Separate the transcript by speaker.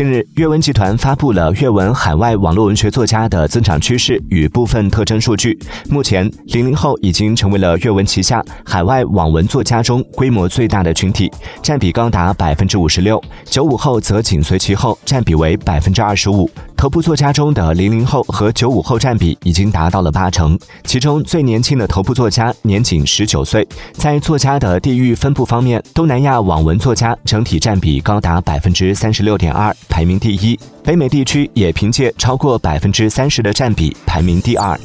Speaker 1: 近日，阅文集团发布了阅文海外网络文学作家的增长趋势与部分特征数据。目前，零零后已经成为了阅文旗下海外网文作家中规模最大的群体，占比高达百分之五十六。九五后则紧随其后，占比为百分之二十五。头部作家中的零零后和九五后占比已经达到了八成，其中最年轻的头部作家年仅十九岁。在作家的地域分布方面，东南亚网文作家整体占比高达百分之三十六点二，排名第一；北美地区也凭借超过百分之三十的占比排名第二。